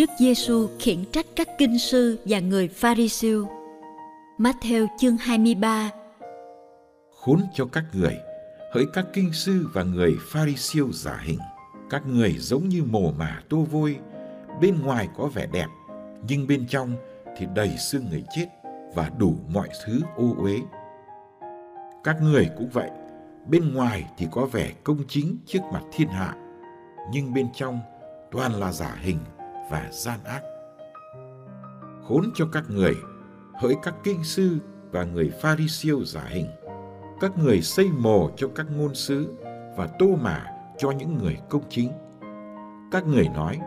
Đức Giêsu khiển trách các kinh sư và người Pharisêu. Matthew chương 23 Khốn cho các người, hỡi các kinh sư và người Pharisêu giả hình. Các người giống như mồ mả tô vôi, bên ngoài có vẻ đẹp, nhưng bên trong thì đầy xương người chết và đủ mọi thứ ô uế. Các người cũng vậy, bên ngoài thì có vẻ công chính trước mặt thiên hạ, nhưng bên trong toàn là giả hình và gian ác. Khốn cho các người, hỡi các kinh sư và người pha ri siêu giả hình. Các người xây mồ cho các ngôn sứ và tô mả cho những người công chính. Các người nói,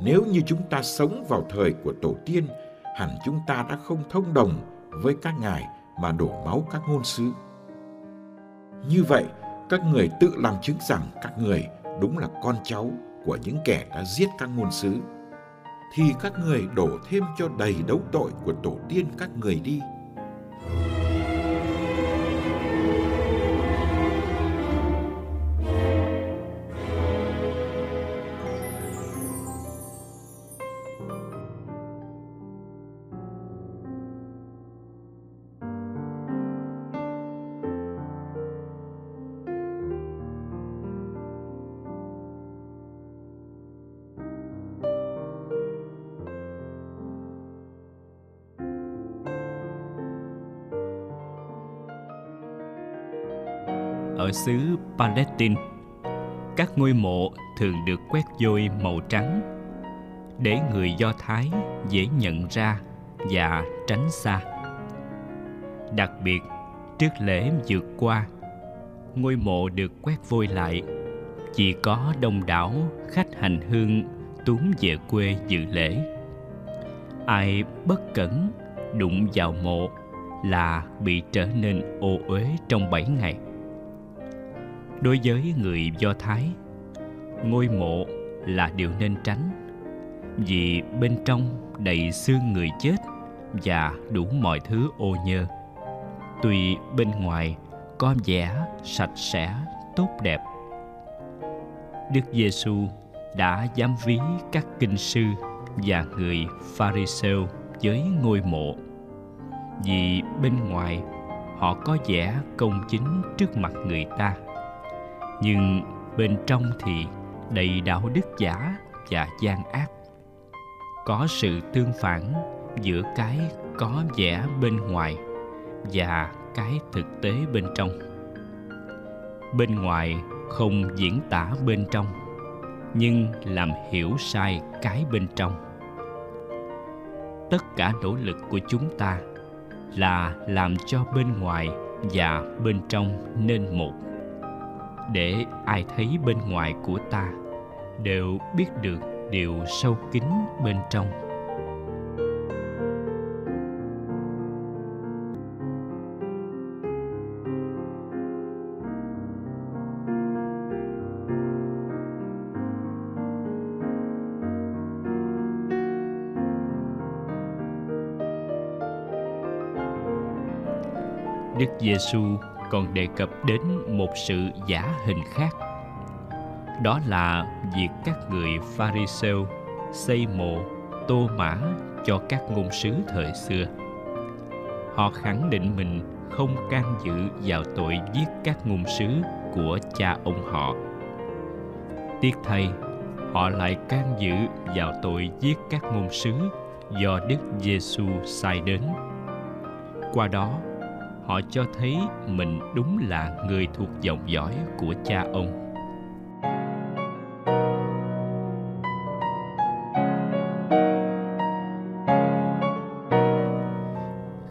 nếu như chúng ta sống vào thời của tổ tiên, hẳn chúng ta đã không thông đồng với các ngài mà đổ máu các ngôn sứ. Như vậy, các người tự làm chứng rằng các người đúng là con cháu của những kẻ đã giết các ngôn sứ thì các người đổ thêm cho đầy đấu tội của tổ tiên các người đi. Ở xứ Palestine. Các ngôi mộ thường được quét vôi màu trắng để người Do Thái dễ nhận ra và tránh xa. Đặc biệt, trước lễ vượt qua, ngôi mộ được quét vôi lại chỉ có đông đảo khách hành hương túm về quê dự lễ. Ai bất cẩn đụng vào mộ là bị trở nên ô uế trong bảy ngày đối với người do thái, ngôi mộ là điều nên tránh, vì bên trong đầy xương người chết và đủ mọi thứ ô nhơ. Tuy bên ngoài có vẻ sạch sẽ, tốt đẹp, đức giêsu đã dám ví các kinh sư và người pharisêu với ngôi mộ, vì bên ngoài họ có vẻ công chính trước mặt người ta nhưng bên trong thì đầy đạo đức giả và gian ác. Có sự tương phản giữa cái có vẻ bên ngoài và cái thực tế bên trong. Bên ngoài không diễn tả bên trong, nhưng làm hiểu sai cái bên trong. Tất cả nỗ lực của chúng ta là làm cho bên ngoài và bên trong nên một để ai thấy bên ngoài của ta, đều biết được điều sâu kín bên trong. Đức Giêsu còn đề cập đến một sự giả hình khác. Đó là việc các người pharisêu xây mộ tô mã cho các ngôn sứ thời xưa. Họ khẳng định mình không can dự vào tội giết các ngôn sứ của cha ông họ. Tiếc thay họ lại can dự vào tội giết các ngôn sứ do Đức Giêsu sai đến. Qua đó, họ cho thấy mình đúng là người thuộc dòng dõi của cha ông.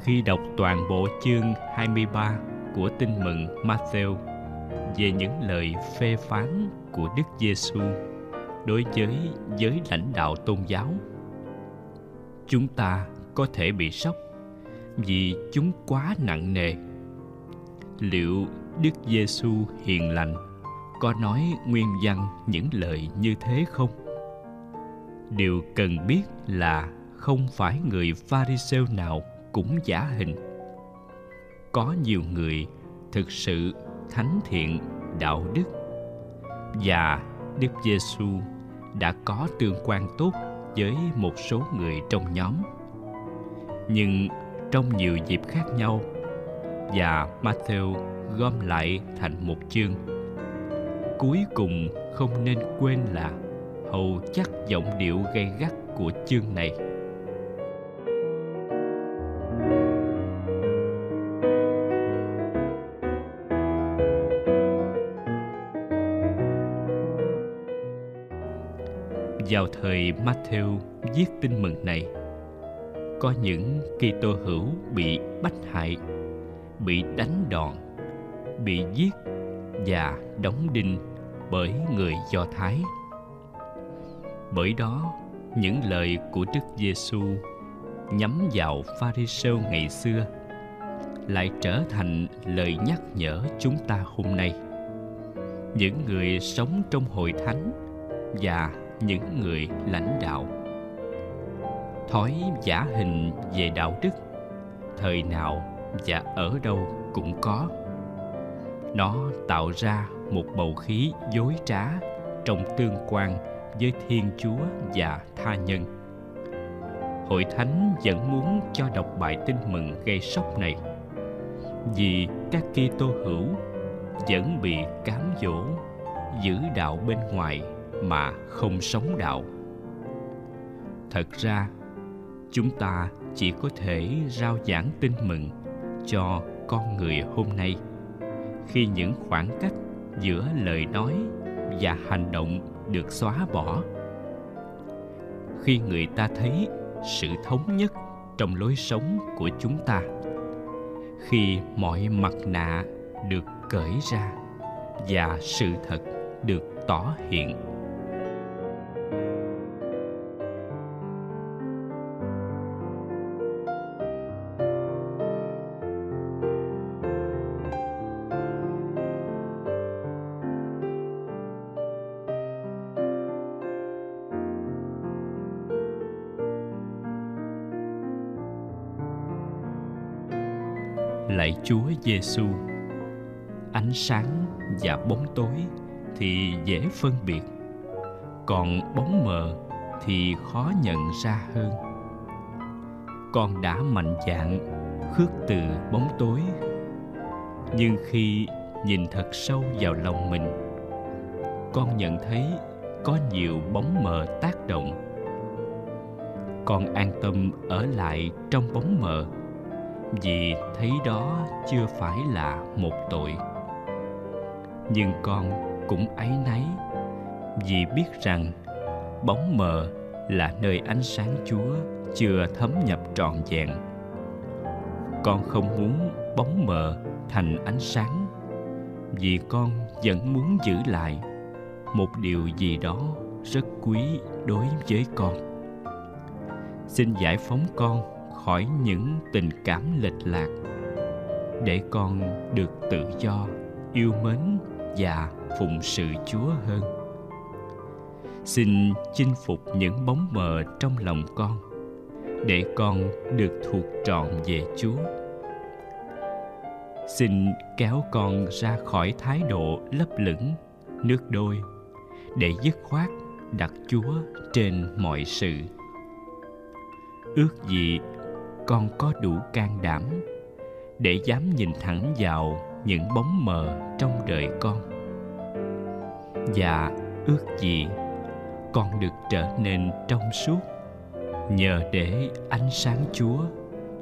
Khi đọc toàn bộ chương 23 của Tin mừng Matthew về những lời phê phán của Đức Giêsu đối với giới lãnh đạo tôn giáo, chúng ta có thể bị sốc vì chúng quá nặng nề. Liệu đức giêsu hiền lành có nói nguyên văn những lời như thế không? Điều cần biết là không phải người pharisêu nào cũng giả hình. Có nhiều người thực sự thánh thiện đạo đức và đức giêsu đã có tương quan tốt với một số người trong nhóm. Nhưng trong nhiều dịp khác nhau. Và Matthew gom lại thành một chương. Cuối cùng không nên quên là hầu chắc giọng điệu gay gắt của chương này. Vào thời Matthew viết tin mừng này có những Kitô hữu bị bách hại, bị đánh đòn, bị giết và đóng đinh bởi người Do Thái. Bởi đó, những lời của Đức Giêsu nhắm vào Pharisêu ngày xưa lại trở thành lời nhắc nhở chúng ta hôm nay. Những người sống trong hội thánh và những người lãnh đạo thói giả hình về đạo đức. Thời nào và ở đâu cũng có. Nó tạo ra một bầu khí dối trá trong tương quan với thiên chúa và tha nhân. Hội thánh vẫn muốn cho đọc bài tin mừng gây sốc này. Vì các Kitô hữu vẫn bị cám dỗ giữ đạo bên ngoài mà không sống đạo. Thật ra chúng ta chỉ có thể rao giảng tin mừng cho con người hôm nay. Khi những khoảng cách giữa lời nói và hành động được xóa bỏ, khi người ta thấy sự thống nhất trong lối sống của chúng ta, khi mọi mặt nạ được cởi ra và sự thật được tỏ hiện lạy Chúa Giêsu. Ánh sáng và bóng tối thì dễ phân biệt, còn bóng mờ thì khó nhận ra hơn. Con đã mạnh dạn khước từ bóng tối, nhưng khi nhìn thật sâu vào lòng mình, con nhận thấy có nhiều bóng mờ tác động. Con an tâm ở lại trong bóng mờ vì thấy đó chưa phải là một tội. Nhưng con cũng áy náy vì biết rằng bóng mờ là nơi ánh sáng chúa chưa thấm nhập trọn vẹn. Con không muốn bóng mờ thành ánh sáng, vì con vẫn muốn giữ lại một điều gì đó rất quý đối với con. Xin giải phóng con khỏi những tình cảm lệch lạc. Để con được tự do, yêu mến và phụng sự chúa hơn. Xin chinh phục những bóng mờ trong lòng con, để con được thuộc trọn về chúa. Xin kéo con ra khỏi thái độ lấp lửng, nước đôi, để dứt khoát đặt chúa trên mọi sự. Ước gì con có đủ can đảm để dám nhìn thẳng vào những bóng mờ trong đời con. Và ước gì con được trở nên trong suốt nhờ để ánh sáng chúa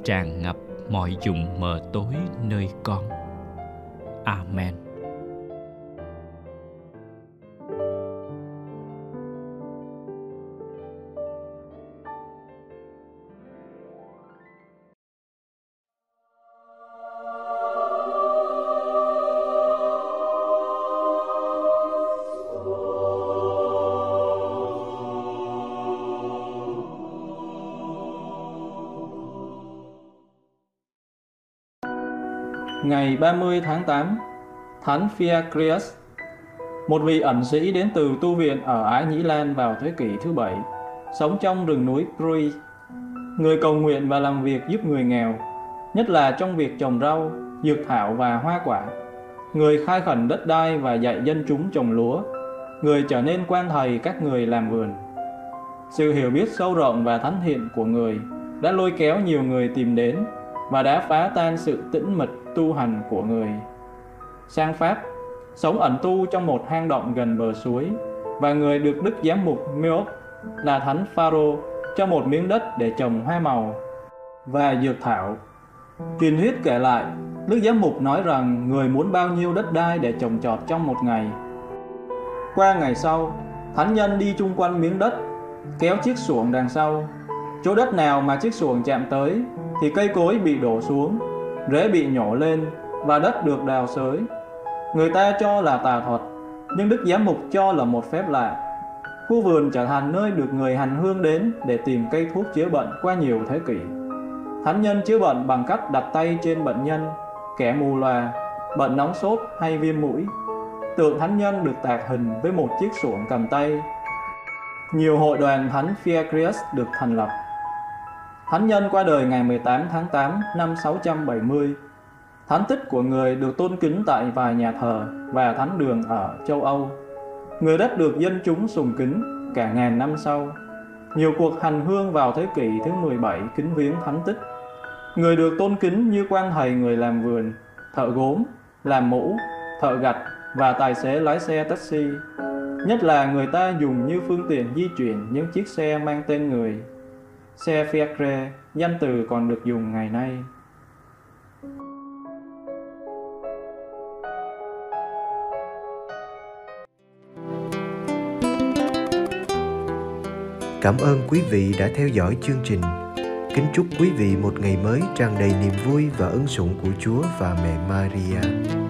tràn ngập mọi vùng mờ tối nơi con. Amen. Ngày 30 tháng 8, Thánh Fiacrius, một vị ẩn sĩ đến từ tu viện ở Ái Nhĩ Lan vào thế kỷ thứ bảy, sống trong rừng núi Pruy. Người cầu nguyện và làm việc giúp người nghèo, nhất là trong việc trồng rau, dược thảo và hoa quả. Người khai khẩn đất đai và dạy dân chúng trồng lúa. Người trở nên quan thầy các người làm vườn. Sự hiểu biết sâu rộng và thánh thiện của người đã lôi kéo nhiều người tìm đến và đã phá tan sự tĩnh mịch tu hành của người. Sang Pháp, sống ẩn tu trong một hang động gần bờ suối và người được Đức Giám mục Meop là Thánh Pharaoh cho một miếng đất để trồng hoa màu và dược thảo. Truyền thuyết kể lại, Đức Giám mục nói rằng người muốn bao nhiêu đất đai để trồng trọt trong một ngày. Qua ngày sau, Thánh nhân đi chung quanh miếng đất, kéo chiếc xuồng đằng sau. Chỗ đất nào mà chiếc xuồng chạm tới thì cây cối bị đổ xuống, rễ bị nhổ lên và đất được đào xới. Người ta cho là tà thuật, nhưng Đức Giám Mục cho là một phép lạ. Khu vườn trở thành nơi được người hành hương đến để tìm cây thuốc chữa bệnh qua nhiều thế kỷ. Thánh nhân chữa bệnh bằng cách đặt tay trên bệnh nhân, kẻ mù lòa, bệnh nóng sốt hay viêm mũi. Tượng thánh nhân được tạc hình với một chiếc xuồng cầm tay. Nhiều hội đoàn thánh Fiacrius được thành lập. Thánh nhân qua đời ngày 18 tháng 8 năm 670. Thánh tích của người được tôn kính tại vài nhà thờ và thánh đường ở châu Âu. Người đất được dân chúng sùng kính cả ngàn năm sau. Nhiều cuộc hành hương vào thế kỷ thứ 17 kính viếng thánh tích. Người được tôn kính như quan thầy người làm vườn, thợ gốm, làm mũ, thợ gạch và tài xế lái xe taxi. Nhất là người ta dùng như phương tiện di chuyển những chiếc xe mang tên người Xe Fiacre, danh từ còn được dùng ngày nay. Cảm ơn quý vị đã theo dõi chương trình. Kính chúc quý vị một ngày mới tràn đầy niềm vui và ân sủng của Chúa và mẹ Maria.